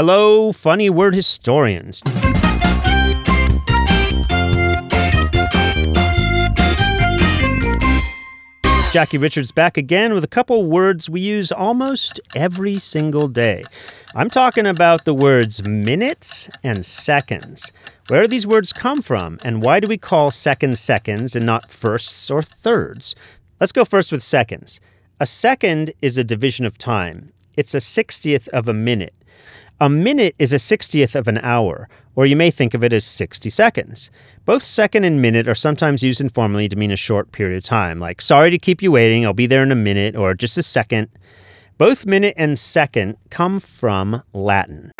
Hello, funny word historians. Jackie Richards back again with a couple words we use almost every single day. I'm talking about the words minutes and seconds. Where do these words come from, and why do we call seconds seconds and not firsts or thirds? Let's go first with seconds. A second is a division of time, it's a sixtieth of a minute. A minute is a 60th of an hour, or you may think of it as 60 seconds. Both second and minute are sometimes used informally to mean a short period of time, like, sorry to keep you waiting, I'll be there in a minute, or just a second. Both minute and second come from Latin.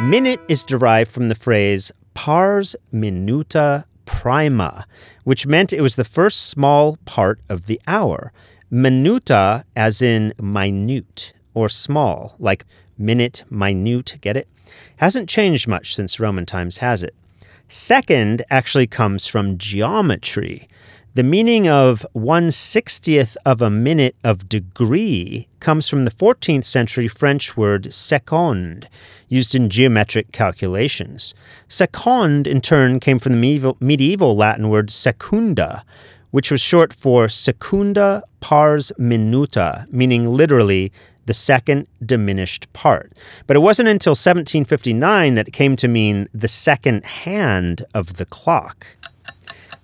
Minute is derived from the phrase pars minuta prima, which meant it was the first small part of the hour. Minuta, as in minute or small, like minute, minute, get it? Hasn't changed much since Roman times, has it? Second actually comes from geometry. The meaning of 160th of a minute of degree comes from the 14th century French word seconde, used in geometric calculations. Seconde, in turn, came from the medieval, medieval Latin word secunda, which was short for secunda pars minuta, meaning literally the second diminished part. But it wasn't until 1759 that it came to mean the second hand of the clock.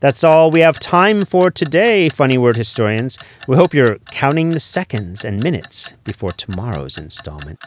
That's all we have time for today, funny word historians. We hope you're counting the seconds and minutes before tomorrow's installment.